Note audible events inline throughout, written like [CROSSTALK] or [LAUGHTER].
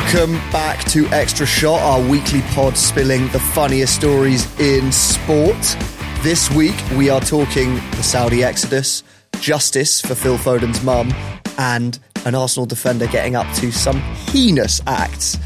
Welcome back to Extra Shot, our weekly pod spilling the funniest stories in sport. This week we are talking the Saudi exodus, justice for Phil Foden's mum, and an Arsenal defender getting up to some heinous acts.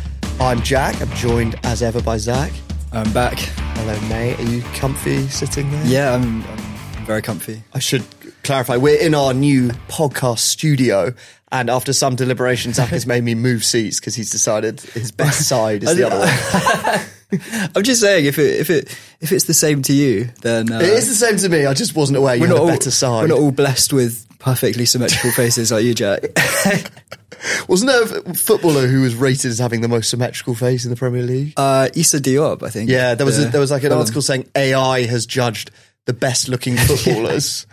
I'm Jack, I'm joined as ever by Zach. I'm back. Hello, mate. Are you comfy sitting there? Yeah, I'm, I'm very comfy. I should clarify, we're in our new podcast studio, and after some deliberation, Zach has made me move seats because he's decided his best [LAUGHS] side is the other [LAUGHS] one. I'm just saying, if it if it if it's the same to you, then uh, It is the same to me. I just wasn't aware you we're had not a all better side. we're not all blessed with perfectly symmetrical faces like you, Jack. [LAUGHS] Wasn't there a footballer who was rated as having the most symmetrical face in the Premier League? Uh, Issa Diop, I think. yeah, there was a, there was like an Fulham. article saying AI has judged the best looking footballers,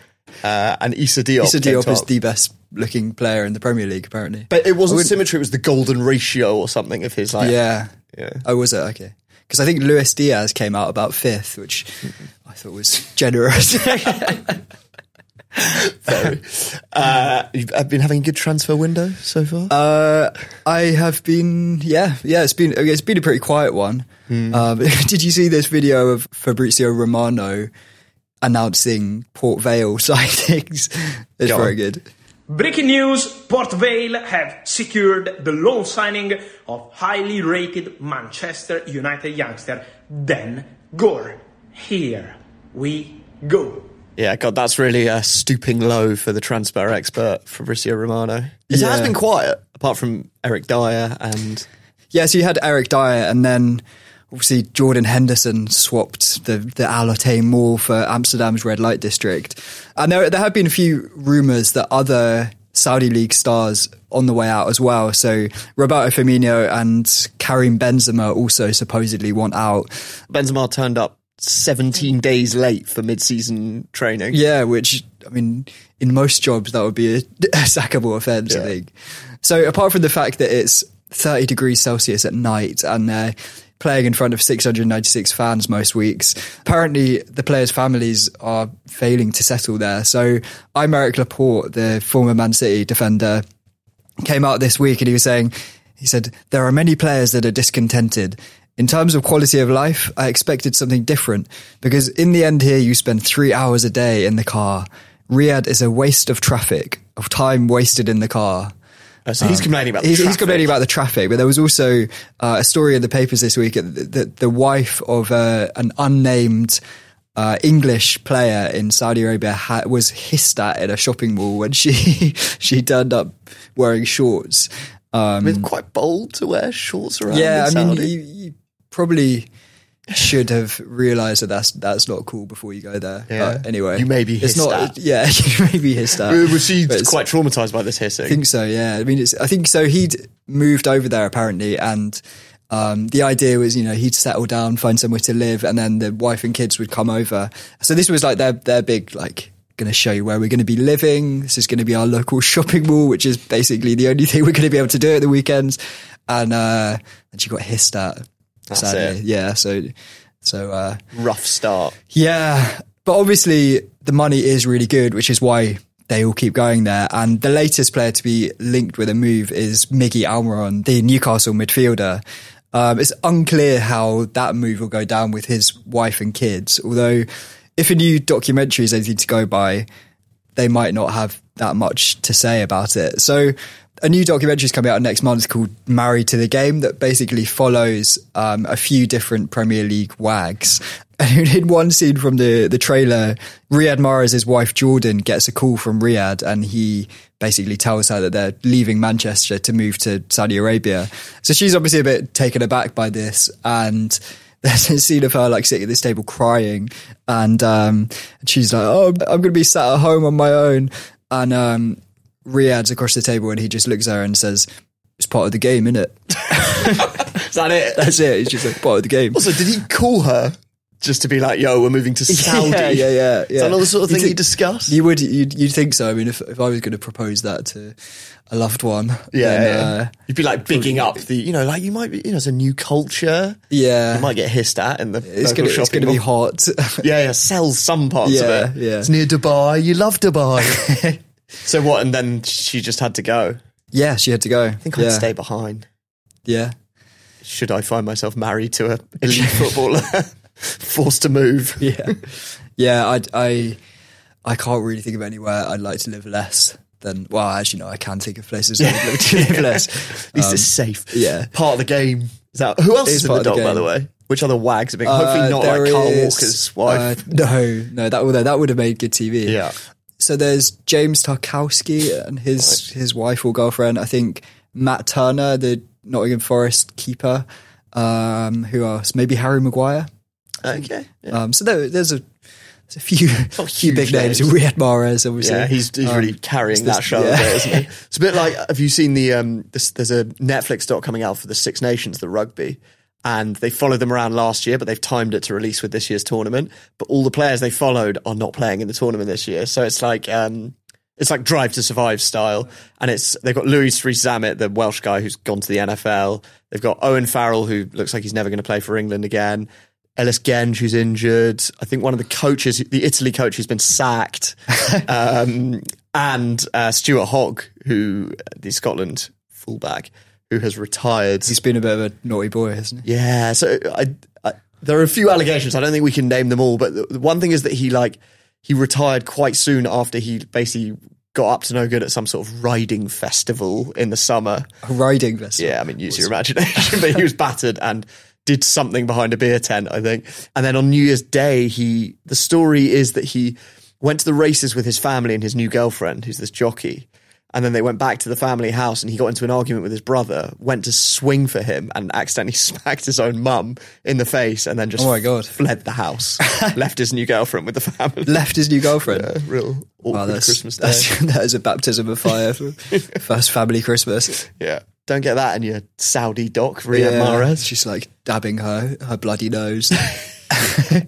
uh, and Issa Diop. Issa Diop is the best looking player in the Premier League, apparently. But it wasn't symmetry; it was the golden ratio or something of his. Like, yeah, Yeah. Oh, was it okay? Because I think Luis Diaz came out about fifth, which I thought was generous. [LAUGHS] Uh, you've I've been having a good transfer window so far. Uh, I have been, yeah, yeah. It's been it's been a pretty quiet one. Hmm. Um, [LAUGHS] did you see this video of Fabrizio Romano announcing Port Vale [LAUGHS] sightings? It's Go very on. good. Breaking news Port Vale have secured the loan signing of highly rated Manchester United youngster Dan Gore. Here we go. yeah, God, that's really uh, stooping low for the transfer expert Fabrizio Romano. It has been quiet, apart from Eric Dier and Yeah, so you had Eric Dier, and then obviously Jordan Henderson swapped the the Al Othaim Mall for Amsterdam's red light district, and there there have been a few rumours that other Saudi league stars on the way out as well. So Roberto Firmino and Karim Benzema also supposedly want out. Benzema turned up 17 days late for mid-season training. Yeah, which I mean, in most jobs that would be a, [LAUGHS] a sackable offence. I think. So apart from the fact that it's 30 degrees Celsius at night and they're playing in front of 696 fans most weeks, apparently the players' families are failing to settle there. So Aymeric Laporte, the former Man City defender, came out this week and he was saying, he said, there are many players that are discontented. In terms of quality of life, I expected something different because in the end here, you spend three hours a day in the car. Riyadh is a waste of traffic, of time wasted in the car. Uh, so he's complaining about the He's, he's complaining about the traffic, but there was also uh, a story in the papers this week that the, the wife of uh, an unnamed uh, English player in Saudi Arabia ha- was hissed at in a shopping mall when she [LAUGHS] she turned up wearing shorts. Um, It's quite bold to wear shorts around. yeah, I in mean, you, you probably should have realised that that's that's not cool before you go there. Yeah. But anyway, You may be it's hissed not. at. [LAUGHS] Yeah, you may be hissed at. was she quite traumatized by this hissing? I think so. Yeah. I mean, it's, I think so. He'd moved over there apparently, and um, the idea was, you know, he'd settle down, find somewhere to live, and then the wife and kids would come over. So this was like their their big like. Going to show you where we're going to be living. This is going to be our local shopping mall, which is basically the only thing we're going to be able to do at the weekends. And uh, and she got hissed at. That's sadly. it. Yeah. So so uh, Rough start. yeah, but obviously the money is really good, which is why they all keep going there. And the latest player to be linked with a move is Miggy Almiron, the Newcastle midfielder. Um, it's unclear how that move will go down with his wife and kids, although if a new documentary is anything to go by, they might not have that much to say about it. So a new documentary is coming out next month called Married to the Game that basically follows um, a few different Premier League wags. [LAUGHS] And in one scene from the, the trailer, Riyad Mahrez' wife Jordan gets a call from Riyad and he basically tells her that they're leaving Manchester to move to Saudi Arabia. So she's obviously a bit taken aback by this and [LAUGHS] there's a scene of her like sitting at this table crying and um she's like, Oh, I'm gonna be sat at home on my own and um Riyad's across the table and he just looks at her and says, It's part of the game, isn't it? [LAUGHS] Is that it? That's it. It's just like part of the game. Also, did he call her just to be like, "Yo, we're moving to [LAUGHS] Saudi"? Yeah, yeah, yeah. Is that not the sort of You thing you think- discuss? You would, you'd, you'd think so. I mean, if, if I was going to propose that to a loved one, yeah, then, yeah. uh, you'd be like bigging up the, you know, like you might be, you know, it's a new culture. yeah, You might get hissed at in the it's going to, it's going to be hot. [LAUGHS] Yeah, yeah, sell some parts Yeah, of it. yeah. It's near Dubai. You love Dubai. So what? And then she just had to go. yeah, she had to go. I think yeah, I'd stay behind. yeah. Should I find myself married to a elite footballer, [LAUGHS] forced to move? [LAUGHS] yeah, yeah. I, I, I can't really think of anywhere I'd like to live less than. Well, actually, no, I can think of places I'd like to live [LAUGHS] less. At least it's safe. yeah. part of the game. Is that who else is, in the part of the dog? by the way, which other wags have been? Hopefully Uh, not like Carl is, Walker's wife. uh, no, no, that would that would have made good TV. yeah, So there's James Tarkowski and his his wife or girlfriend. I think Matt Turner, the Nottingham Forest keeper. Um, who else? Maybe Harry Maguire. okay. Yeah. Um, so there, there's a there's a few Not [LAUGHS] few big names. names. Riyad Mahrez, obviously. Yeah, he's, he's Um, really carrying it's that show, yeah. a bit, isn't he? [LAUGHS] It's a bit like have you seen the um? This, there's a Netflix doc coming out for the Six Nations, the rugby, and they followed them around last year, but they've timed it to release with this year's tournament. But all the players they followed are not playing in the tournament this year, so it's like um, it's like Drive to Survive style, and it's they've got Louis Rees Zammit, the Welsh guy who's gone to the NFL. They've got Owen Farrell, who looks like he's never going to play for England again. Ellis Genge, who's injured. I think one of the coaches, the Italy coach, who's been sacked, [LAUGHS] um, and uh, Stuart Hogg, who the Scotland fullback, who has retired. He's been a bit of a naughty boy, hasn't he? Yeah, so I, I, there are a few allegations. I don't think we can name them all, but the, the one thing is that he like he retired quite soon after he basically got up to no good at some sort of riding festival in the summer. A riding festival. Yeah, I mean, use your imagination, but he was battered and did something behind a beer tent, I think. And then on New Year's Day, he the story is that he went to the races with his family and his new girlfriend, who's this jockey. And then they went back to the family house and he got into an argument with his brother, went to swing for him and accidentally [LAUGHS] smacked his own mum in the face and then just Oh my God. fled the house, [LAUGHS] left his new girlfriend with the family. Left his new girlfriend. Yeah, real awkward Wow, that's, Christmas day. that's [LAUGHS] that is a baptism of fire for first family Christmas. yeah. Don't get that in your Saudi doc, Riyad Mahrez. She's like dabbing her her bloody nose.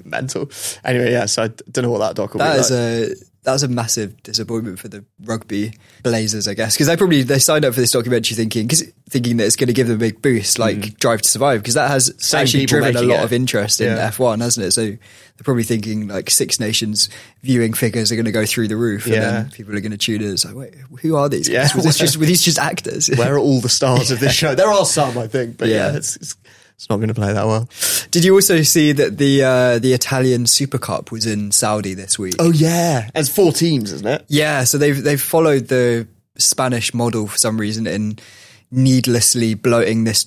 mental. Anyway, yeah. So I don't know what that doc will That be is like. a that was a massive disappointment for the rugby Blazers, I guess, because they probably they signed up for this documentary thinking cause, thinking that it's going to give them a big boost, like Drive to Survive, because that has Mm. Same actually driven a lot it. of interest in Yeah. F1, hasn't it? So they're probably thinking like Six Nations viewing figures are going to go through the roof, and then people are going to tune in. It's like, wait, who are these? Yeah. guys? Were, just, [LAUGHS] were these just actors? Where are all the stars of this [LAUGHS] show? There are some, I think, but yeah, Yeah. it's, it's it's not going to play that well. Did you also see that the uh, the Italian Super Cup was in Saudi this week? Oh yeah, it's four teams, isn't it? Yeah, so they've they've followed the Spanish model for some reason in needlessly bloating this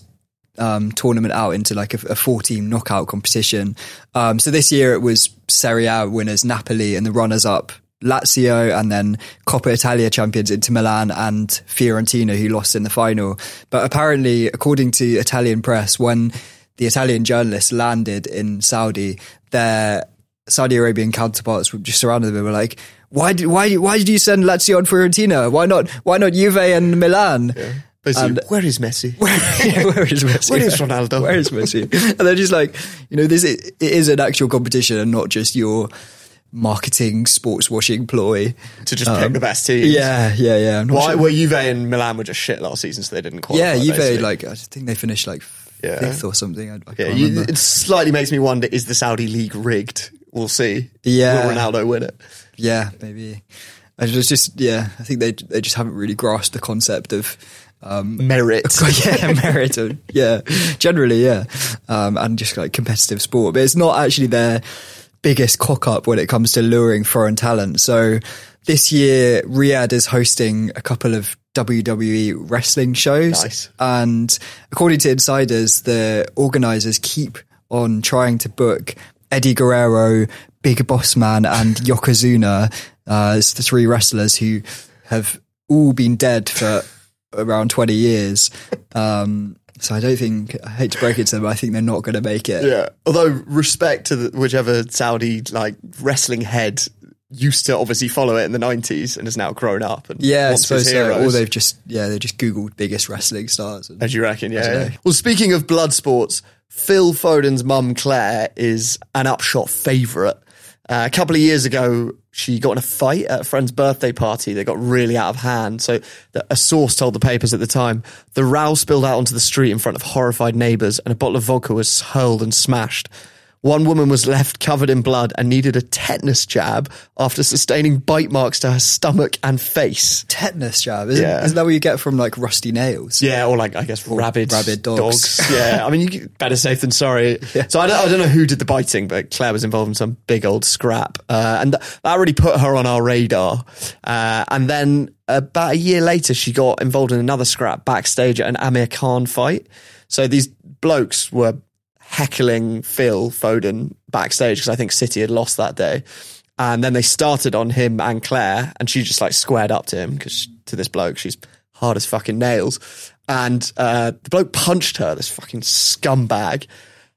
um, tournament out into like a, a four team knockout competition. Um, so this year it was Serie A winners Napoli and the runners up Lazio and then Coppa Italia champions Inter Milan and Fiorentina who lost in the final. But apparently, according to Italian press, when the Italian journalists landed in Saudi, their Saudi Arabian counterparts were just surrounded them and were like, why did why why did you send Lazio and Fiorentina? Why not why not Juve and Milan? Basically, And- where is Messi? [LAUGHS] Yeah, where is Messi? Where is Ronaldo? Where is Messi? And they're just like, you know, this it is an actual competition and not just your marketing sports washing ploy. to just pick the best teams. Um, Yeah, yeah, yeah. Why sure. were Juve and Milan were just shit last season, so they didn't qualify. yeah, Juve basically. like I think they finished like Yeah. fifth or something. I, I Yeah, you, it slightly makes me wonder: is the Saudi league rigged? We'll see. Yeah. will Ronaldo win it? Yeah, maybe. I was just yeah. I think they they just haven't really grasped the concept of um, Merit. [LAUGHS] yeah, merit. Yeah, generally, yeah, um, and just like competitive sport. But it's not actually their biggest cock up when it comes to luring foreign talent. So this year, Riyadh is hosting a couple of WWE wrestling shows. Nice. And according to insiders, the organizers keep on trying to book Eddie Guerrero, Big Boss Man, and [LAUGHS] Yokozuna uh, as the three wrestlers who have all been dead for around 20 years. Um, so I don't think, I hate to break it to them, I think they're not going to make it. Yeah. Although respect to the, whichever Saudi like wrestling head used to obviously follow it in the nineties and has now grown up. And Yeah, I suppose so. Or they've just, yeah, they just Googled biggest wrestling stars. And, As you reckon, yeah, yeah. Well, speaking of blood sports, Phil Foden's mum Claire is an upshot favourite. Uh, a couple of years ago, she got in a fight at a friend's birthday party. They got really out of hand. So the, a source told the papers at the time the row spilled out onto the street in front of horrified neighbours, and a bottle of vodka was hurled and smashed. One woman was left covered in blood and needed a tetanus jab after sustaining bite marks to her stomach and face. tetanus jab, isn't, Yeah. isn't that what you get from like rusty nails? Yeah, or like I guess rabid, rabid dogs. [LAUGHS] yeah, I mean, you better safe than sorry. So I don't, I don't know who did the biting, but Claire was involved in some big old scrap, uh, and th- that really put her on our radar. Uh, and then about a year later, she got involved in another scrap backstage at an Amir Khan fight. So these blokes were heckling Phil Foden backstage because I think City had lost that day. And then they started on him and Claire, and she just like squared up to him because to this bloke, she's hard as fucking nails. And uh, the bloke punched her, this fucking scumbag.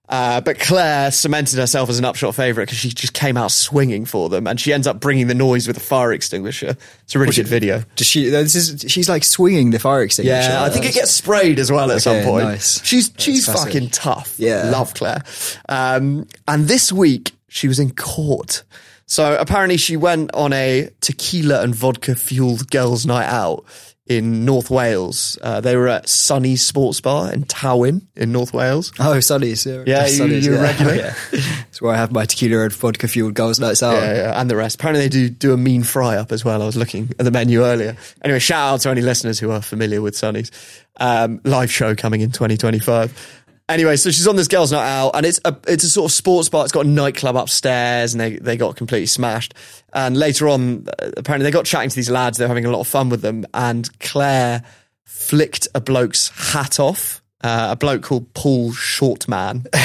Uh, but Claire cemented herself as an upshot favourite because she just came out swinging for them, and she ends up bringing the noise with a fire extinguisher. It's a really good video. Does she? This is she's like swinging the fire extinguisher. Yeah, I think it gets sprayed as well at some point. nice. She's she's classic. fucking tough. Yeah. love Claire. Um, and this week she was in court. So apparently she went on a tequila and vodka fueled girls' night out in North Wales. Uh, they were at Sunny Sports Bar in Tywyn in North Wales. Oh, Sunny's. Yeah, Yeah, you- Sunny's, you're yeah. regular. [LAUGHS] yeah. That's where I have my tequila and vodka fueled girls' nights out. Yeah, yeah, and the rest. Apparently, they do do a mean fry up as well. I was looking at the menu earlier. Anyway, shout out to any listeners who are familiar with Sunny's um, live show coming in 2025. Anyway, so she's on this girls' night out, and it's a it's a sort of sports bar. It's got a nightclub upstairs, and they they got completely smashed. And later on, uh, apparently, they got chatting to these lads. They're having a lot of fun with them, and Claire flicked a bloke's hat off. Uh, a bloke called Paul Shortman. [LAUGHS]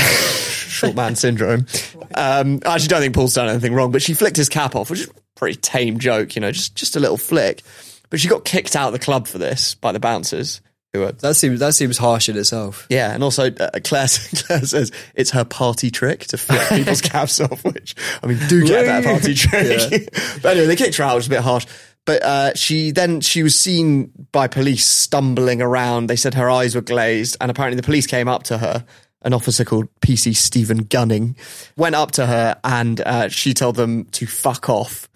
short man syndrome. Um, I actually don't think Paul's done anything wrong, but she flicked his cap off, which is a pretty tame joke, you know, just just a little flick. But she got kicked out of the club for this by the bouncers, That seems that seems harsh in itself. yeah, and also uh, Claire, [LAUGHS] Claire says it's her party trick to flick [LAUGHS] people's caps off. Which I mean, do get that party trick. [LAUGHS] but anyway, they kicked her out, which was a bit harsh. But uh, she then she was seen by police stumbling around. They said her eyes were glazed, and apparently the police came up to her. An officer called PC Stephen Gunning went up to her, and uh, she told them to fuck off.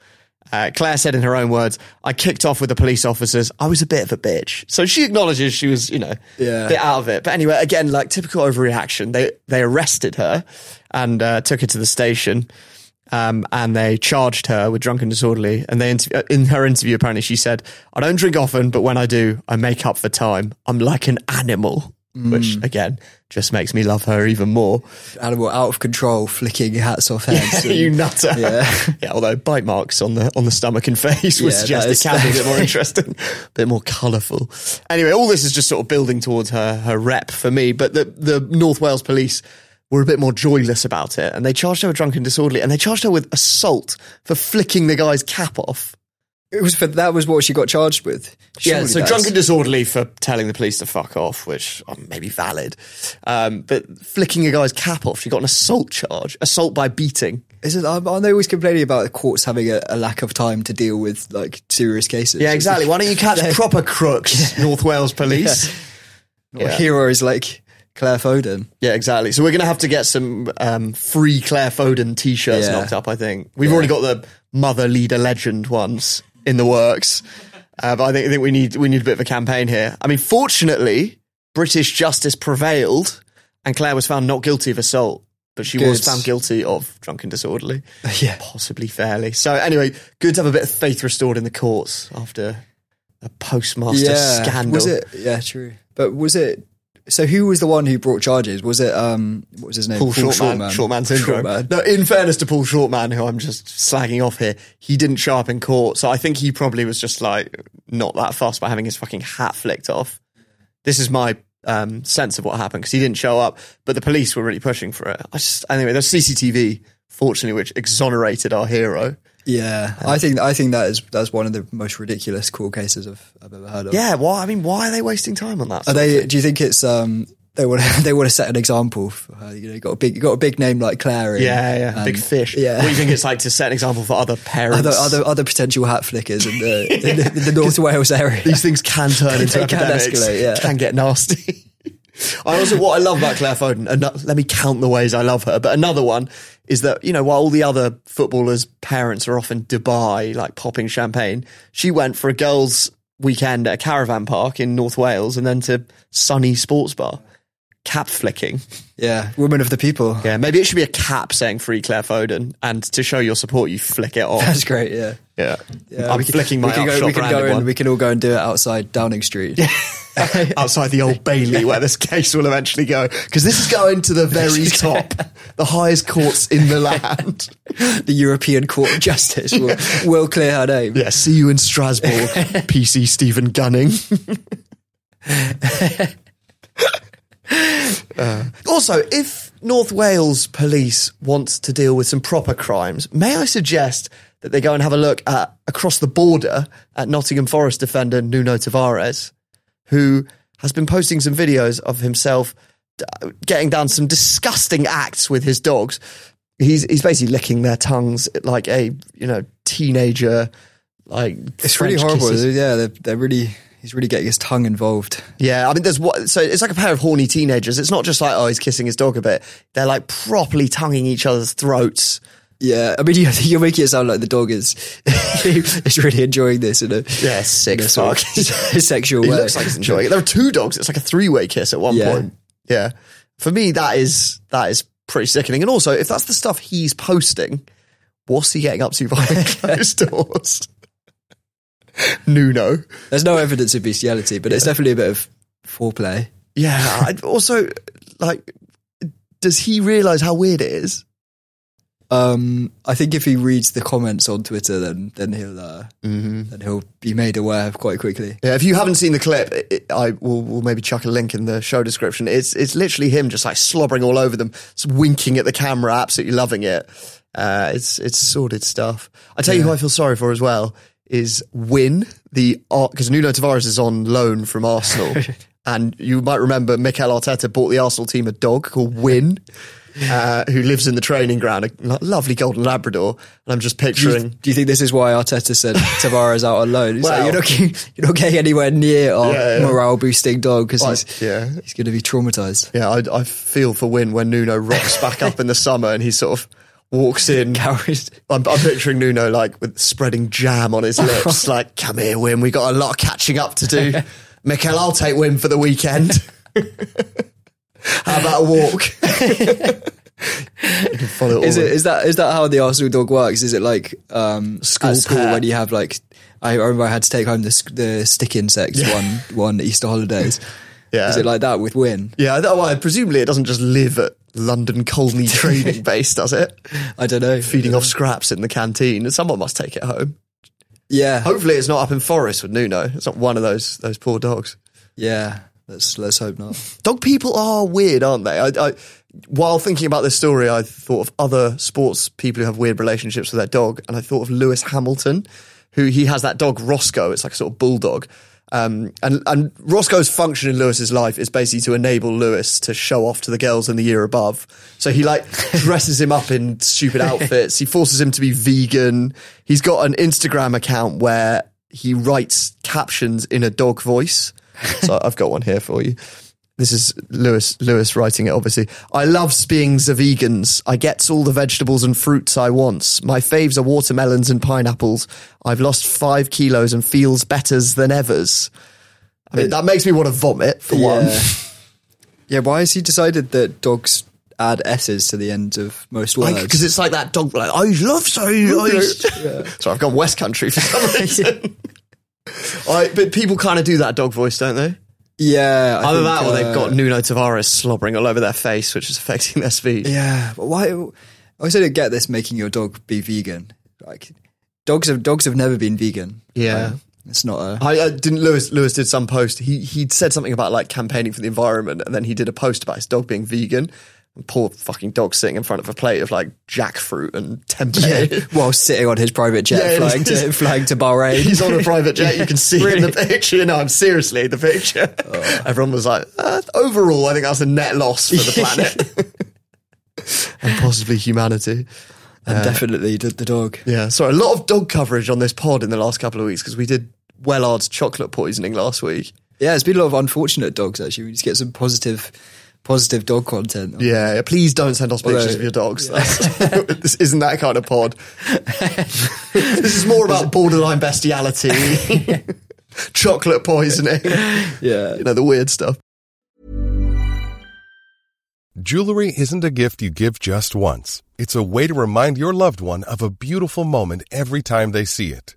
Uh, Claire said in her own words, I kicked off with the police officers. I was a bit of a bitch. So she acknowledges she was, you know, Yeah. a bit out of it. But anyway, again, like typical overreaction. They, they arrested her and uh, took her to the station. Um, and they charged her with drunken disorderly. And they interv- uh, in her interview, apparently, she said, "I don't drink often, but when I do, I make up for time. I'm like an animal." Which mm. again just makes me love her even more. Animal out of control, flicking hats off heads. and- [LAUGHS] you nutter. Yeah. [LAUGHS] yeah. Although bite marks on the on the stomach and [LAUGHS] face would Yeah, suggest it can be a bit more interesting, a bit more colourful. Anyway, all this is just sort of building towards her her rep for me. But the the North Wales police were a bit more joyless about it, and they charged her with drunken disorderly, and they charged her with assault for flicking the guy's cap off. It was for that was what she got charged with. Yeah, so that's- drunken disorderly for telling the police to fuck off, which um, may be valid. Um, but flicking a guy's cap off, she got an assault charge, assault by beating. Is it, aren't they always complaining about the courts having a, a lack of time to deal with like serious cases? Yeah, exactly. Why don't you catch [LAUGHS] proper crooks, [LAUGHS] North Wales police? Or heroes like Claire Foden. Yeah, exactly. So we're going to have to get some um, free Claire Foden t-shirts Yeah. knocked up. I think we've already got the mother leader legend ones in the works, uh, but I think I think we need we need a bit of a campaign here. I mean, fortunately, British justice prevailed, and Claire was found not guilty of assault, but she was found guilty of drunken disorderly, [LAUGHS] Yeah. possibly fairly. So anyway, good to have a bit of faith restored in the courts after a postmaster yeah, scandal. was it? Yeah, true. But was it? So who was the one who brought charges? Was it um what was his name? Paul, Shortman, Shortman syndrome. Shortman. No, in fairness to Paul Shortman, who I'm just slagging off here, he didn't show up in court, so I think he probably was just like not that fussed by having his fucking hat flicked off. This is my um, sense of what happened because he didn't show up, but the police were really pushing for it. I just anyway, there's CCTV, fortunately, which exonerated our hero. Yeah, I think I think that is that's one of the most ridiculous court cases I've, I've ever heard of. Yeah, why? I mean, why are they wasting time on that? Are they? Do you think it's um they want to, [LAUGHS] they want to set an example? For her? You know, you got a big you got a big name like Claire. and- Yeah, yeah, big fish. Yeah. What do you think it's like to set an example for other parents? Other, other other potential hat flickers in the in the, in the [LAUGHS] North Wales area. These things can turn [LAUGHS] into They can escalate, yeah. Can get nasty. I also what I love about Claire Foden, and let me count the ways I love her. But another one is that you know while all the other footballers' parents are off in Dubai, like popping champagne, she went for a girls' weekend at a caravan park in North Wales, and then to sunny sports bar. Cap flicking. Yeah, women of the people. Yeah, maybe it should be a cap saying "Free Claire Foden," and to show your support, you flick it off. That's great. Yeah. Yeah, Yeah, I'm we can- flicking my we can go, we can go branded and one. we can all go and do it outside Downing Street. [LAUGHS] outside the old Bailey where this case will eventually go. Because this is going to the [LAUGHS] very top, the highest courts in the land. [LAUGHS] the European Court of Justice will, will clear her name. Yeah, see you in Strasbourg, PC Stephen Gunning. Uh, also, if North Wales police want to deal with some proper crimes, may I suggest that they go and have a look at across the border at Nottingham Forest defender Nuno Tavares, who has been posting some videos of himself d- getting down some disgusting acts with his dogs. He's he's basically licking their tongues like a you know teenager. Like It's really horrible. kisses. Yeah, they're, they're really. He's really getting his tongue involved. Yeah, I mean, there's what. So it's like a pair of horny teenagers. It's not just like oh, he's kissing his dog a bit. They're like properly tonguing each other's throats. Yeah, I mean, you- [LAUGHS] you're making it sound like the dog is [LAUGHS] is really enjoying this in a Yeah, sick in a sort of [LAUGHS] sexual He way. looks like he's enjoying it. There are two dogs. It's like a three way kiss at one Yeah. point. Yeah, for me, that is that is pretty sickening. And also, if that's the stuff he's posting, what's he getting up to behind closed doors? [LAUGHS] Nuno. There's no evidence of bestiality, but it's definitely a bit of foreplay. Yeah. I'd also, like, does he realize how weird it is? Um, I think if he reads the comments on Twitter, then then he'll uh, Mm-hmm. then he'll be made aware of quite quickly. Yeah, if you haven't seen the clip, it, it- I will we'll maybe chuck a link in the show description. It's it's literally him just like slobbering all over them, winking at the camera, absolutely loving it. Uh, it's it's sordid stuff. I tell you who I feel sorry for as well is Win the because Nuno Tavares is on loan from Arsenal, [LAUGHS] and you might remember Mikel Arteta bought the Arsenal team a dog called Win. [LAUGHS] Uh, who lives in the training ground, a lovely golden Labrador, and I'm just Do you, picturing do you think this is why Arteta said [LAUGHS] Tavares out on loan? He's like, you're not getting, you're not getting anywhere near our Yeah, yeah. morale boosting dog because Well, he's yeah. he's going to be traumatized. Yeah, I, I feel for Win when Nuno rocks back up in the summer and he's sort of walks in. I'm, I'm picturing Nuno like with spreading jam on his [LAUGHS] lips, like, come here, Win, we got a lot of catching up to do. [LAUGHS] Mikel, I'll take Win for the weekend. [LAUGHS] How about a walk? you can follow it Is it is that is that how the Arsenal dog works? Is it like um, School school when you have like I remember I had to take home the the stick insects one one Easter holidays. Yeah. Is it like that with Win? Yeah, I- well, presumably it doesn't just live at London Colney [LAUGHS] Trading Base, does it? I don't know. Feeding off scraps in the canteen. Someone must take it home. Yeah, Hopefully it's not up in Forest with Nuno. It's not one of those those poor dogs. yeah. Let's let's hope not. Dog people are weird, aren't they? I, I, while thinking about this story, I thought of other sports people who have weird relationships with their dog, and I thought of Lewis Hamilton, who he has that dog Roscoe. It's like a sort of bulldog. Um, and, and Roscoe's function in Lewis's life is basically to enable Lewis to show off to the girls in the year above. So he like [LAUGHS] dresses him up in stupid outfits. He forces him to be vegan. He's got an Instagram account where he writes captions in a dog voice. So I've got one here for you. This is Lewis Lewis writing it obviously. I love being the vegans. I gets all the vegetables and fruits I wants. My faves are watermelons and pineapples. I've lost five kilos and feels betters than evers. I mean, that makes me want to vomit for one. Yeah. [LAUGHS] yeah. Why has he decided that dogs add s's to the end of most words? Because it's like that dog, like, I love so. I, [LAUGHS] So I've gone West Country for some [LAUGHS] reason. I, but people kind of do that dog voice, don't they? Yeah, I Either think, that or they've uh, got Nuno Tavares slobbering all over their face, which is affecting their speed. Yeah, but why? I also don't get this making your dog be vegan. Like dogs have dogs have never been vegan. Yeah. It's not a. I, I didn't. Lewis Lewis did some post. He he said something about like campaigning for the environment, and then he did a post about his dog being vegan. Poor fucking dog sitting in front of a plate of like jackfruit and tempeh. Yeah, [LAUGHS] while sitting on his private jet, Yeah, flying to flying to Bahrain. [LAUGHS] He's on a private jet. You can see in the [LAUGHS] picture. No, I'm seriously the picture. Oh. Everyone was like, uh, overall, I think that's a net loss for the planet and possibly humanity. and definitely the, the dog. Yeah, sorry, a lot of dog coverage on this pod in the last couple of weeks because we did Wellard's chocolate poisoning last week. Yeah, it's been a lot of unfortunate dogs. Actually, we just get some positive, positive dog content. Yeah, yeah, please don't send us pictures Although- of your dogs. [LAUGHS] That's- [LAUGHS] this isn't that kind of pod. [LAUGHS] this is more about borderline bestiality, chocolate poisoning, Yeah, you know, the weird stuff. Jewelry isn't a gift you give just once. It's a way to remind your loved one of a beautiful moment every time they see it.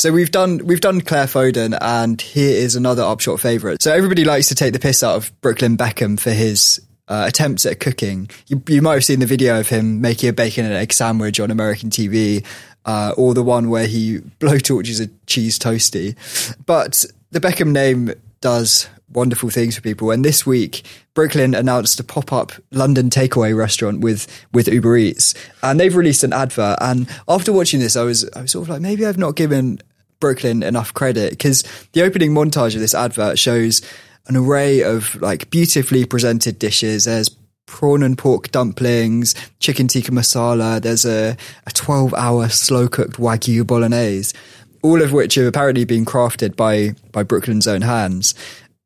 So we've done we've done Claire Foden, and here is another upshot favourite. So everybody likes to take the piss out of Brooklyn Beckham for his uh, attempts at cooking. You, you might have seen the video of him making a bacon and egg sandwich on American TV, uh, or the one where he blowtorches a cheese toasty. But the Beckham name does wonderful things for people. And this week, Brooklyn announced a pop-up London takeaway restaurant with with Uber Eats, and they've released an advert. And after watching this, I was I was sort of like, maybe I've not given Brooklyn enough credit because the opening montage of this advert shows an array of like beautifully presented dishes. There's prawn and pork dumplings, chicken tikka masala. There's a, a 12 hour slow cooked wagyu bolognese, all of which have apparently been crafted by, by Brooklyn's own hands.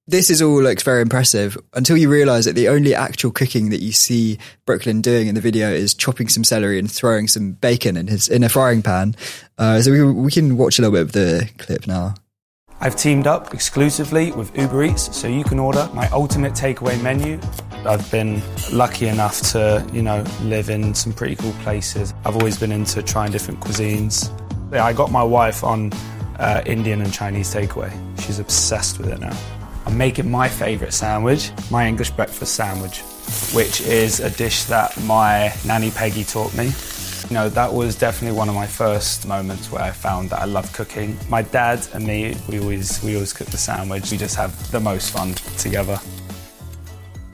This is all looks very impressive until you realize that the only actual cooking that you see Brooklyn doing in the video is chopping some celery and throwing some bacon in his in a frying pan. Uh, so we, we can watch a little bit of the clip now. I've teamed up exclusively with Uber Eats, so you can order my ultimate takeaway menu. I've been lucky enough to, you know, live in some pretty cool places. I've always been into trying different cuisines. I got my wife on uh, Indian and Chinese takeaway. She's obsessed with it now. I'm making my favourite sandwich, my English breakfast sandwich, which is a dish that my nanny Peggy taught me. You know, that was definitely one of my first moments where I found that I love cooking. My dad and me, we always we always cook the sandwich. We just have the most fun together.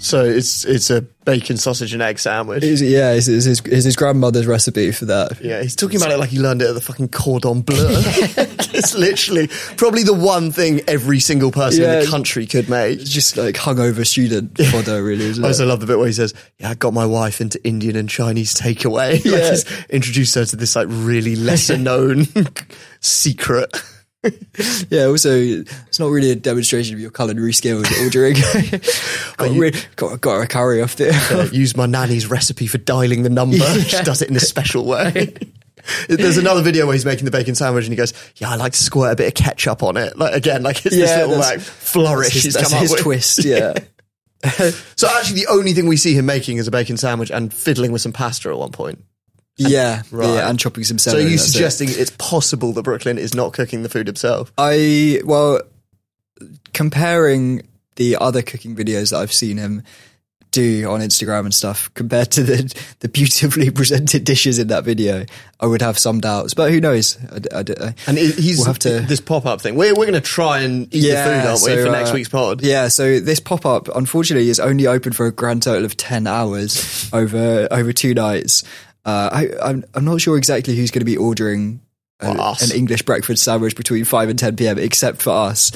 So it's it's a bacon sausage and egg sandwich. It's, yeah, it's, it's, his, it's his grandmother's recipe for that. Yeah, he's talking about it like he learned it at the fucking cordon bleu. [LAUGHS] it's literally probably the one thing every single person in Yeah. the country could make. It's just like hungover student [LAUGHS] fodder, really. Isn't I it? also love the bit where he says, "Yeah, I got my wife into Indian and Chinese takeaway." [LAUGHS] like Yeah. he's introduced her to this like really lesser known secret. [LAUGHS] yeah, also, it's not really a demonstration of your culinary skills ordering. got, you- got, got a curry off there. Uh, use my nanny's recipe for dialing the number. [LAUGHS] She does it in a special way. [LAUGHS] There's another video where he's making the bacon sandwich and he goes, "Yeah, I like to squirt a bit of ketchup on it." Like again, like it's this Yeah, little that's- like flourish that's his, that's his twist, yeah. so actually, the only thing we see him making is a bacon sandwich and fiddling with some pasta at one point. Yeah, Right. yeah, and chopping some So celery. are you that's it. suggesting it's possible that Brooklyn is not cooking the food himself? I well, comparing the other cooking videos that I've seen him do on Instagram and stuff compared to the the beautifully [LAUGHS] presented dishes in that video, I would have some doubts. But who knows? I, I, I, And he's we'll have to this pop up thing. We're we're going to try and eat the food, aren't we, so, for next uh, week's pod? Yeah, so this pop up unfortunately is only open for a grand total of ten hours over over two nights. Uh, I, I'm I'm not sure exactly who's going to be ordering a- Well, an English breakfast sandwich between five and ten p.m. except for us.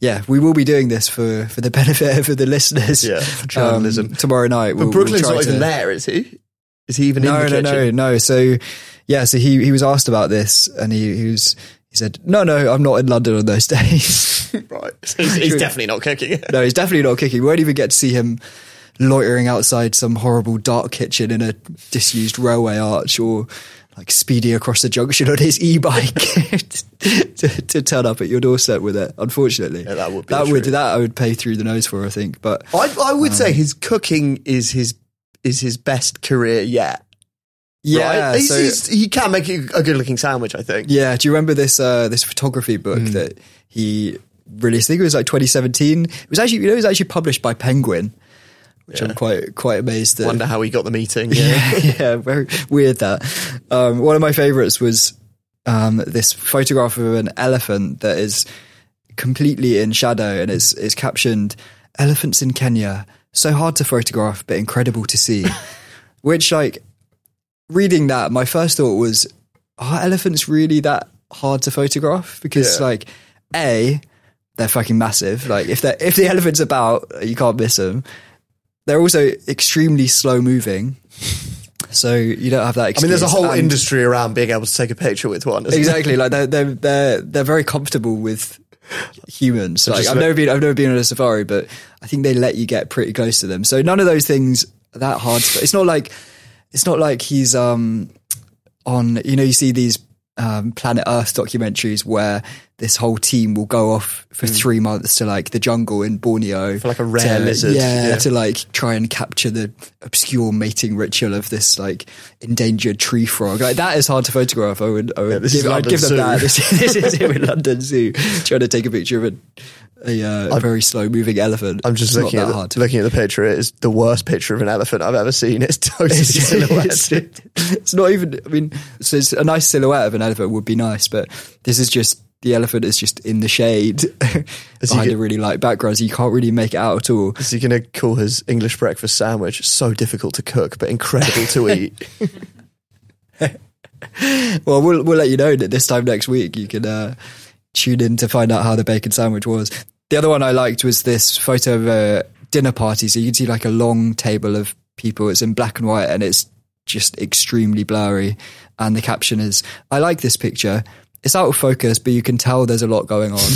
Yeah, we will be doing this for, for the [LAUGHS] benefit of the listeners. Yeah, for journalism. Um, tomorrow night. But we'll- we'll Brooklyn's try not even there, is he? Is he even no, in the no, kitchen? no, no. So, yeah, so he, he was asked about this and he, he was, he said, no, no, I'm not in London on those [LAUGHS] days. [LAUGHS] Right. So he's, he's definitely not cooking it. no, he's definitely not kicking. We won't even get to see him loitering outside some horrible dark kitchen in a disused railway arch or like speeding across the junction on his e-bike [LAUGHS] to, to turn up at your doorstep with it. Unfortunately, Yeah, that would be that would truth. that I would pay through the nose for. I think, but I, I would Um, say his cooking is his is his best career yet. yeah, right? So he's- he can make a, a good looking sandwich. I think. Yeah, do you remember this uh, this photography book Mm. that he released? I think it was like 2017. It was actually you know it was actually published by Penguin, which I'm quite quite amazed at. Wonder how he got the meeting. Yeah. [LAUGHS] yeah, yeah, very weird that. Um, one of my favorites was um, this photograph of an elephant that is completely in shadow and it's it's captioned "Elephants in Kenya, so hard to photograph but incredible to see." [LAUGHS] Which like reading that, my first thought was, are elephants really that hard to photograph? Because Yeah. like, a, they're fucking massive. Like if they if the elephant's about, you can't miss them. They're also extremely slow moving, so you don't have that. I mean, there's a whole And- industry around being able to take a picture with one. there? exactly like they're they're they're they're very comfortable with humans. Like I've never been I've never been on a safari, but I think they let you get pretty close to them. So none of those things are that hard. To, it's not like it's not like he's um on you know you see these um, Planet Earth documentaries where this whole team will go off for three months to like the jungle in Borneo. For like a rare to- lizard, yeah, yeah. to like try and capture the obscure mating ritual of this like endangered tree frog. Like that is hard to photograph. I would, I would this give, I'd give them that. This, [LAUGHS] [LAUGHS] this is him in London Zoo trying to take a picture of a, a, uh, a very slow moving elephant. I'm just It's looking at the, hard. looking at the picture. It is the worst picture of an elephant I've ever seen. It's totally it's, silhouetted. [LAUGHS] it's not even. I mean, so it's a nice silhouette of an elephant would be nice, but this is just the elephant is just in the shade [LAUGHS] behind get- a really light background, so you can't really make it out at all. Is he going to call his English breakfast sandwich so difficult to cook but incredible to [LAUGHS] eat? Well, we'll we'll let you know that this time next week. You can uh, tune in to find out how the bacon sandwich was. The other one I liked was this photo of a dinner party. So you can see like a long table of people. It's in black and white, and it's just extremely blurry. And the caption is, "I like this picture. It's out of focus, but you can tell there's a lot going on." [LAUGHS]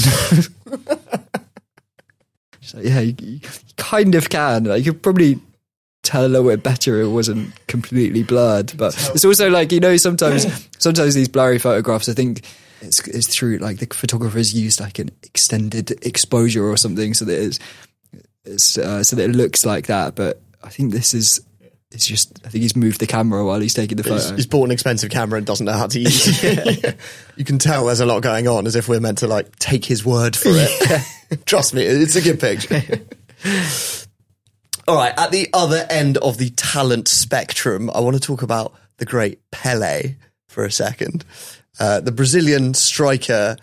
so yeah, you, you kind of can. Like, you could probably tell a little bit better it wasn't completely blurred but it's also like you know sometimes sometimes these blurry photographs i think it's, it's through like the photographers used like an extended exposure or something so that it's, it's uh, so that it looks like that but i think this is it's just i think he's moved the camera while he's taking the he's, photo he's bought an expensive camera and doesn't know how to use it. [LAUGHS] [LAUGHS] you can tell there's a lot going on as if we're meant to like take his word for it. [LAUGHS] Trust me, it's a good picture. All right, at the other end of the talent spectrum, I want to talk about the great Pele for a second. Uh, the Brazilian striker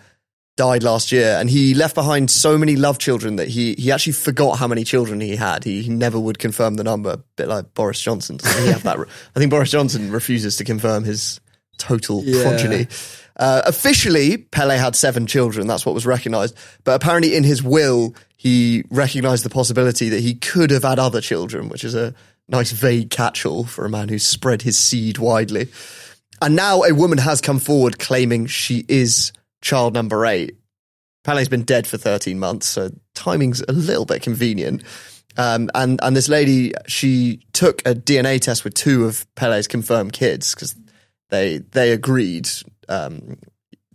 died last year, and he left behind so many love children that he he actually forgot how many children he had. He, he never would confirm the number, a bit like Boris Johnson. Doesn't he have that? I think Boris Johnson refuses to confirm his total Yeah. progeny. Uh, officially, Pele had seven children. That's what was recognised. But apparently, in his will, he recognised the possibility that he could have had other children, which is a nice vague catch-all for a man who's spread his seed widely. And now a woman has come forward claiming she is child number eight. Pele's been dead for 13 months, so timing's a little bit convenient. Um, and, and this lady, she took a DNA test with two of Pele's confirmed kids because they, they agreed, um,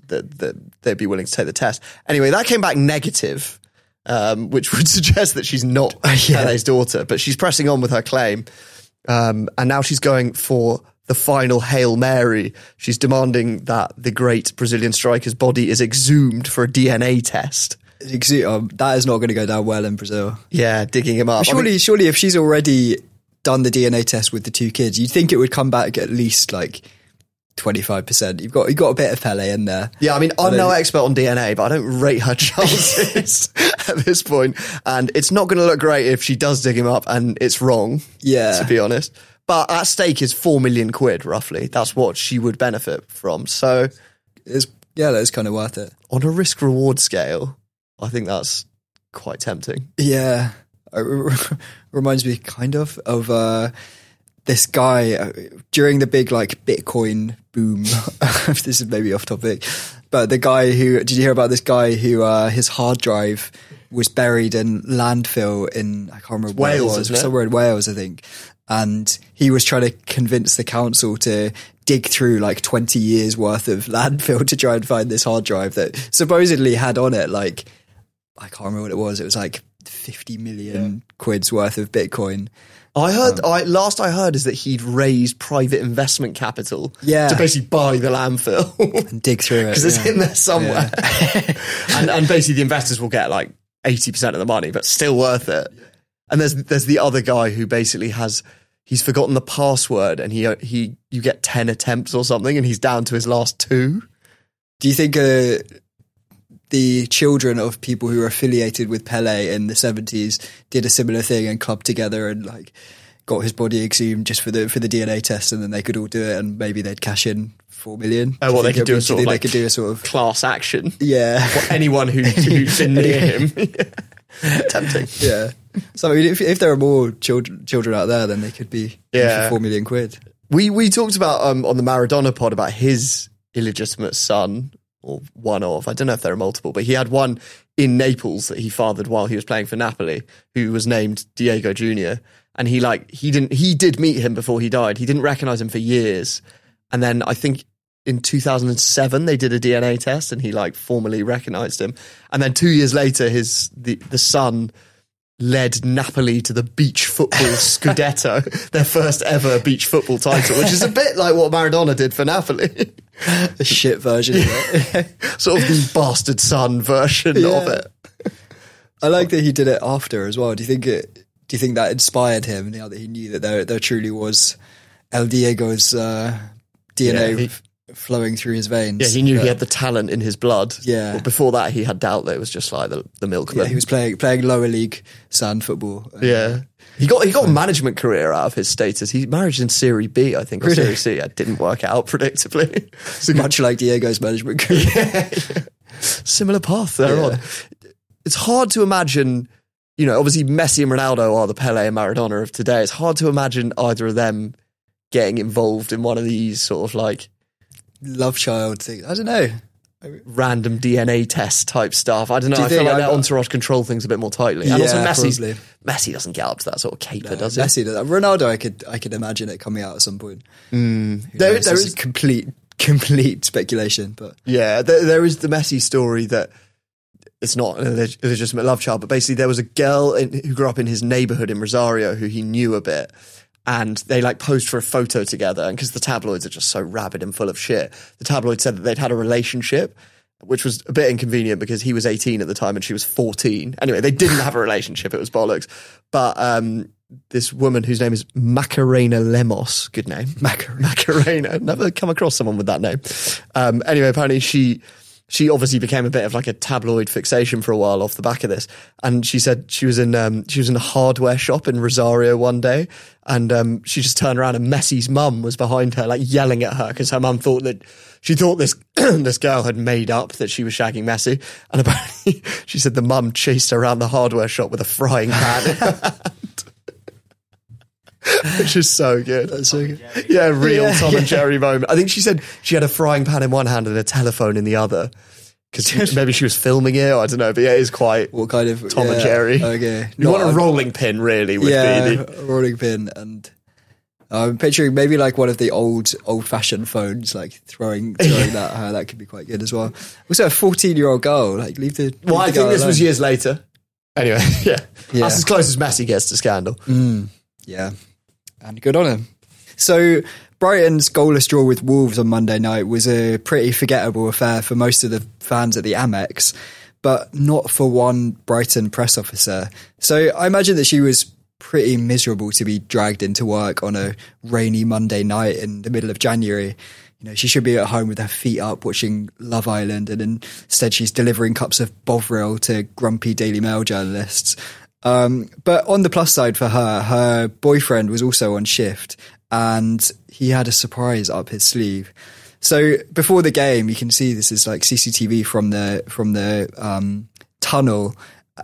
that, that they'd be willing to take the test. Anyway, that came back negative. um, which [LAUGHS] would suggest that she's not [LAUGHS] Pele's daughter, but she's pressing on with her claim. Um, and now she's going for the final Hail Mary. She's demanding that the great Brazilian striker's body is exhumed for a DNA test. Um, that is not going to go down well in Brazil. Yeah, digging him up. I Surely, mean- surely, if she's already done the DNA test with the two kids, you'd think it would come back at least like twenty five percent. You've got you've got a bit of Pele in there. Yeah, I mean, I'm no expert on DNA, but I don't rate her [LAUGHS] chances [LAUGHS] at this point. And it's not going to look great if she does dig him up and it's wrong. Yeah. To be honest. But at stake is four million quid, roughly. That's what she would benefit from. So It's yeah, that's kind of worth it. on a risk reward scale, I think that's quite tempting. Yeah, it reminds me kind of of uh, this guy uh, during the big like Bitcoin boom. [LAUGHS] this is maybe off topic, but the guy who did you hear about this guy who uh, his hard drive was buried in landfill in I can't remember where Wales, it was, it? somewhere in Wales, I think, and he was trying to convince the council to dig through like 20 years worth of [LAUGHS] landfill to try and find this hard drive that supposedly had on it like I can't remember what it was. It was like 50 million quid's worth of Bitcoin. I heard. Um, I last I heard is that he'd raised private investment capital, Yeah. to basically buy the landfill [LAUGHS] and dig through it. because it's yeah. in there somewhere. [LAUGHS] and, and basically, the investors will get like eighty percent of the money, but still worth it. And there's there's the other guy who basically has he's forgotten the password, and he he you get ten attempts or something, and he's down to his last two. Do you think uh, the children of people who were affiliated with Pele in the 70s did a similar thing and clubbed together and like got his body exhumed just for the for the DNA test and then they could all do it and maybe they'd cash in 4 million? Oh, well, they could do a sort of like they could do a sort of class action. yeah. For anyone who, who's been [LAUGHS] near him. [LAUGHS] [LAUGHS] Tempting. yeah. [LAUGHS] So I mean, if, if there are more children children out there, then they could be Yeah. four million quid. We we talked about um, on the Maradona pod about his illegitimate son or one of I don't know if there are multiple, but he had one in Naples that he fathered while he was playing for Napoli, who was named Diego Junior. And he like he didn't he did meet him before he died. He didn't recognize him for years, and then I think in 2007 they did a DNA test and he like formally recognized him. And then two years later, his the the son led Napoli to the beach football [LAUGHS] Scudetto, their first ever beach football title, which is a bit like what Maradona did for Napoli. [LAUGHS] The shit version of it. [LAUGHS] sort of the bastard son version of it. I like that he did it after as well. Do you think it? Do you think that inspired him now that he knew that there there truly was El Diego's uh, DNA Yeah, he- flowing through his veins? Yeah, he knew he had the talent in his blood. Yeah. But before that, he had doubt that it was just like the, the milkman. Yeah, he was playing playing lower league sand football. Yeah. Uh, he got he got a management career out of his status. He married in Serie B, I think, or Really? Serie C. It didn't work out [LAUGHS] predictably. So much like Diego's management career. [LAUGHS] yeah similar path they're Yeah. on. It's hard to imagine, you know, obviously Messi and Ronaldo are the Pele and Maradona of today. It's hard to imagine either of them getting involved in one of these sort of like Love child thing. I don't know. random DNA test type stuff. I don't know. Do you I feel like I their entourage control things a bit more tightly. And also Yeah, Messi's, probably. Messi doesn't get up to that sort of caper, does he? Messi, does. Ronaldo, I could I could imagine it coming out at some point. Mm. There- there is- complete [LAUGHS] complete speculation, but Yeah, there, there is the Messi story that it's not an illeg- illegitimate love child, but basically there was a girl in, who grew up in his neighborhood in Rosario who he knew a bit. And they like posed for a photo together. And because the tabloids are just so rabid and full of shit, the tabloid said that they'd had a relationship, which was a bit inconvenient because he was 18 at the time and she was 14. Anyway, they didn't have a relationship. It was bollocks. But um, this woman whose name is Macarena Lemos, good name. Macarena. Macarena. Never come across someone with that name. Um, anyway, apparently she she obviously became a bit of like a tabloid fixation for a while off the back of this. And she said she was in um, she was in a hardware shop in Rosario one day, and um, she just turned around and Messi's mum was behind her, like yelling at her because her mum thought that she thought this [CLEARS THROAT] this girl had made up that she was shagging Messi, and apparently [LAUGHS] she said the mum chased her around the hardware shop with a frying pan. [LAUGHS] in her hand. Which is so good. that's so good. Yeah, real Yeah, Tom and. Jerry moment. I think she said she had a frying pan in one hand and a telephone in the other. Because [LAUGHS] maybe she was filming it, or I don't know, but yeah, it is quite What kind of Tom and Jerry. Okay, [LAUGHS] You want a I'm- rolling pin, really, would yeah, be the. a rolling pin, and I'm picturing maybe like one of the old old fashioned phones, like throwing [LAUGHS] throwing that. Uh, that could be quite good as well. Also, a 14 year old girl, like leave the. Well, leave I think girl this was years later. Anyway, yeah. Yeah. That's as close as Messi gets to scandal. Mm, yeah, and good on him. So Brighton's goalless draw with Wolves on Monday night was a pretty forgettable affair for most of the fans at the Amex, but not for one Brighton press officer. So I imagine that she was pretty miserable to be dragged into work on a rainy Monday night in the middle of January. You know, she should be at home with her feet up watching Love Island, and instead she's delivering cups of Bovril to grumpy Daily Mail journalists. Um, but on the plus side for her, her boyfriend was also on shift and he had a surprise up his sleeve. So before the game, you can see this is like CCTV from the from the um, tunnel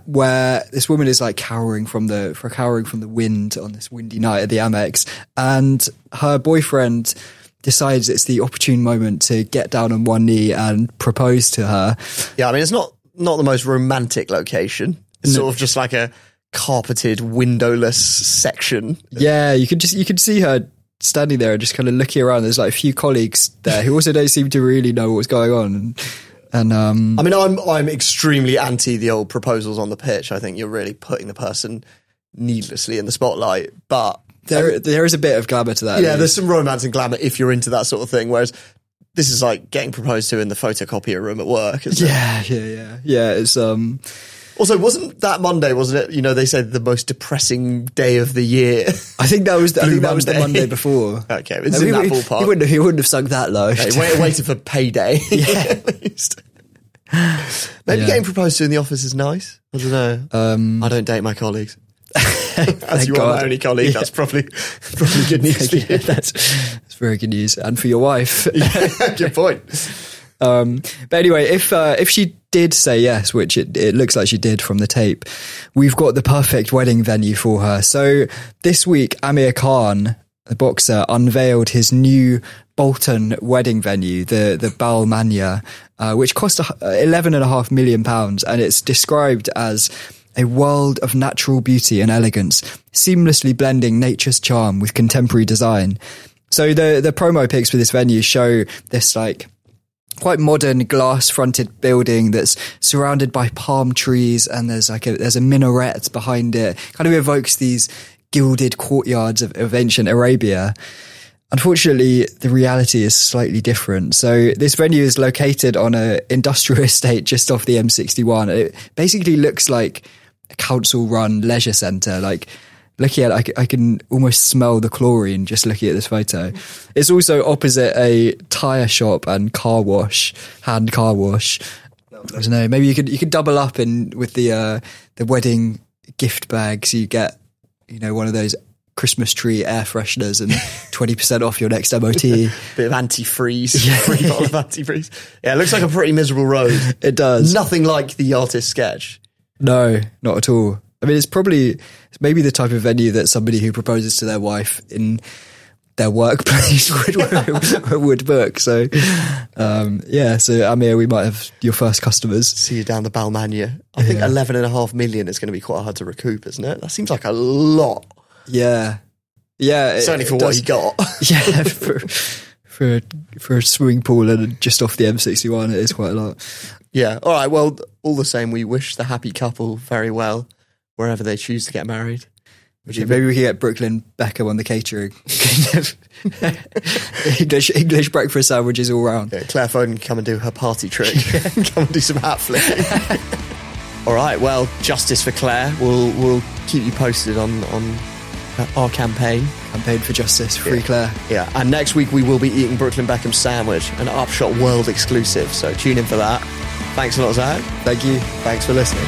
where this woman is like cowering from the for cowering from the wind on this windy night at the Amex, and her boyfriend decides it's the opportune moment to get down on one knee and propose to her. Yeah, I mean it's not not the most romantic location. It's No. sort of just like a carpeted, windowless section. Yeah, you could just you could see her standing there and just kind of looking around. There's like a few colleagues there who also don't seem to really know what's going on. And, um, I mean, I'm I'm extremely anti the old proposals on the pitch. I think you're really putting the person needlessly in the spotlight. But there there is a bit of glamour to that. yeah, there's some romance and glamour if you're into that sort of thing. Whereas this is like getting proposed to in the photocopier room at work. Yeah, yeah, yeah, yeah. It's um, Also, wasn't that Monday? Wasn't it? You know, they said the most depressing day of the year. I think that was the, I think that was the Monday. Monday before. [LAUGHS] okay, it's I in that ballpark. He wouldn't, have, he wouldn't have sunk that low. Hey, wait, waiting for payday. [LAUGHS] Yeah. At [LAUGHS] least. Maybe Yeah. getting proposed to in the office is nice. I don't know. Um, I don't date my colleagues. As you are my only colleague, Yeah. that's probably probably good news for yeah, you. that's, that's very good news, and for your wife. good point. Um, but anyway, if uh, if she did say yes, which it, it looks like she did from the tape, we've got the perfect wedding venue for her. So this week, Amir Khan, the boxer, unveiled his new Bolton wedding venue, the the Balmania, uh, which cost eleven and a half million pounds, and it's described as a world of natural beauty and elegance, seamlessly blending nature's charm with contemporary design. So the the promo pics for this venue show this like quite modern glass fronted building that's surrounded by palm trees and there's like a there's a minaret behind it. Kind of evokes these gilded courtyards of, of ancient arabia. Unfortunately the reality is slightly different. So this venue is located on a industrial [LAUGHS] estate just off the m61 it basically looks like a council run leisure centre like looking at it, I I can almost smell the chlorine just looking at this photo. It's also opposite a tire shop and car wash, hand car wash. I don't know. Maybe you could you could double up in with the uh, the wedding gift bags. You get you know one of those Christmas tree air fresheners and [LAUGHS] twenty percent off your next MOT. [LAUGHS] Bit of antifreeze, [LAUGHS] free bottle of antifreeze. Yeah, it looks like a pretty miserable road. It does. Nothing like the artist's sketch. No, not at all. I mean, it's probably it's maybe the type of venue that somebody who proposes to their wife in their workplace [LAUGHS] would, would book. So, um, yeah. So, Amir, we might have your first customers. See you down the Balmania. I think Yeah. eleven and a half million is going to be quite hard to recoup, isn't it? That seems like a lot. Yeah, yeah. it- Certainly for it what he got. [LAUGHS] Yeah, for for for a swimming pool and just off the M61, it is quite a lot. Yeah. All right. Well, all the same, we wish the happy couple very well wherever they choose to get married. Which Yeah, maybe we can get Brooklyn Beckham on the catering. [LAUGHS] English English breakfast sandwiches all round. Yeah, Claire Foden can come and do her party trick. [LAUGHS] [LAUGHS] come and do some hat flipping. All right. Well, justice for Claire. We'll we'll keep you posted on on our campaign. Campaign for justice, free Yeah. Claire. Yeah. And next week we will be eating Brooklyn Beckham's sandwich, an Upshot world exclusive. So tune in for that. Thanks a lot, Zach. Thank you. Thanks for listening.